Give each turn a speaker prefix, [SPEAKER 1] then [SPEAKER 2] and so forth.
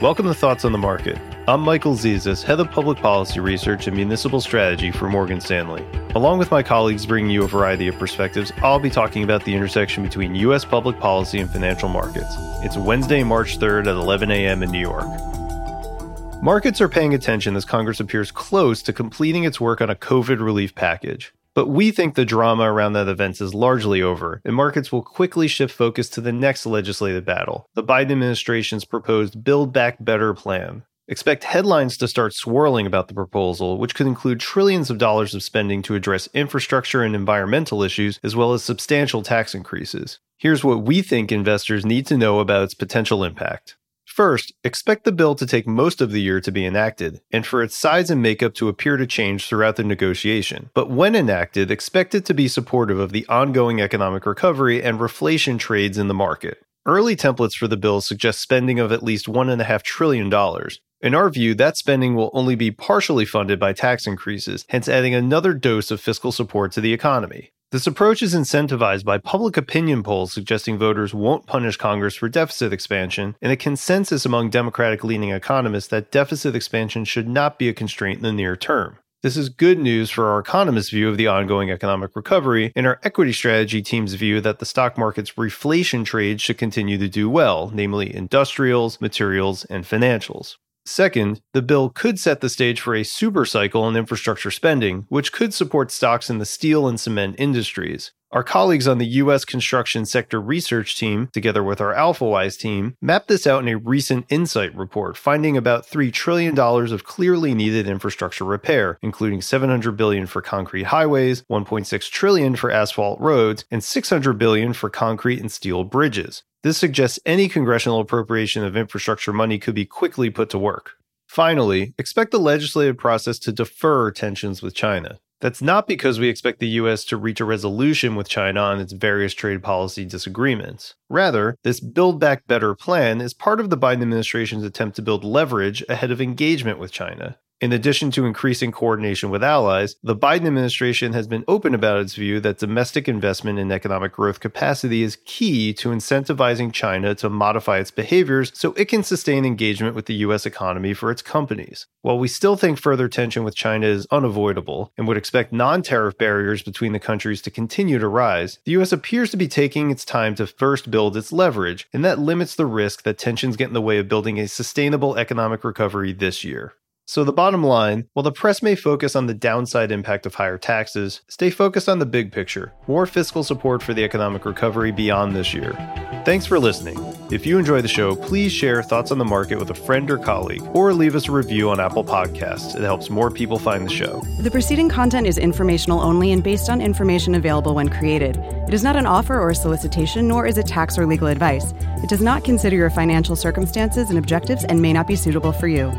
[SPEAKER 1] Welcome to Thoughts on the Market. I'm Michael Zezas, Head of Public Policy Research and Municipal Strategy for Morgan Stanley. Along with my colleagues bringing you a variety of perspectives, I'll be talking about the intersection between U.S. public policy and financial markets. It's Wednesday, March 3rd at 11 a.m. in New York. Markets are paying attention as Congress appears close to completing its work on a COVID relief package. But we think the drama around that event is largely over, and markets will quickly shift focus to the next legislative battle the Biden administration's proposed Build Back Better plan. Expect headlines to start swirling about the proposal, which could include trillions of dollars of spending to address infrastructure and environmental issues, as well as substantial tax increases. Here's what we think investors need to know about its potential impact. First, expect the bill to take most of the year to be enacted, and for its size and makeup to appear to change throughout the negotiation. But when enacted, expect it to be supportive of the ongoing economic recovery and reflation trades in the market. Early templates for the bill suggest spending of at least $1.5 trillion. In our view, that spending will only be partially funded by tax increases, hence adding another dose of fiscal support to the economy. This approach is incentivized by public opinion polls suggesting voters won't punish Congress for deficit expansion, and a consensus among Democratic leaning economists that deficit expansion should not be a constraint in the near term. This is good news for our economists' view of the ongoing economic recovery and our equity strategy team's view that the stock market's reflation trades should continue to do well, namely industrials, materials, and financials. Second, the bill could set the stage for a supercycle in infrastructure spending, which could support stocks in the steel and cement industries. Our colleagues on the U.S. construction sector research team, together with our AlphaWise team, mapped this out in a recent Insight report, finding about $3 trillion of clearly needed infrastructure repair, including 700 billion for concrete highways, 1.6 trillion for asphalt roads, and 600 billion for concrete and steel bridges. This suggests any congressional appropriation of infrastructure money could be quickly put to work. Finally, expect the legislative process to defer tensions with China. That's not because we expect the US to reach a resolution with China on its various trade policy disagreements. Rather, this Build Back Better plan is part of the Biden administration's attempt to build leverage ahead of engagement with China. In addition to increasing coordination with allies, the Biden administration has been open about its view that domestic investment in economic growth capacity is key to incentivizing China to modify its behaviors so it can sustain engagement with the U.S. economy for its companies. While we still think further tension with China is unavoidable and would expect non tariff barriers between the countries to continue to rise, the U.S. appears to be taking its time to first build its leverage, and that limits the risk that tensions get in the way of building a sustainable economic recovery this year. So, the bottom line while the press may focus on the downside impact of higher taxes, stay focused on the big picture more fiscal support for the economic recovery beyond this year. Thanks for listening. If you enjoy the show, please share thoughts on the market with a friend or colleague, or leave us a review on Apple Podcasts. It helps more people find the show.
[SPEAKER 2] The preceding content is informational only and based on information available when created. It is not an offer or a solicitation, nor is it tax or legal advice. It does not consider your financial circumstances and objectives and may not be suitable for you.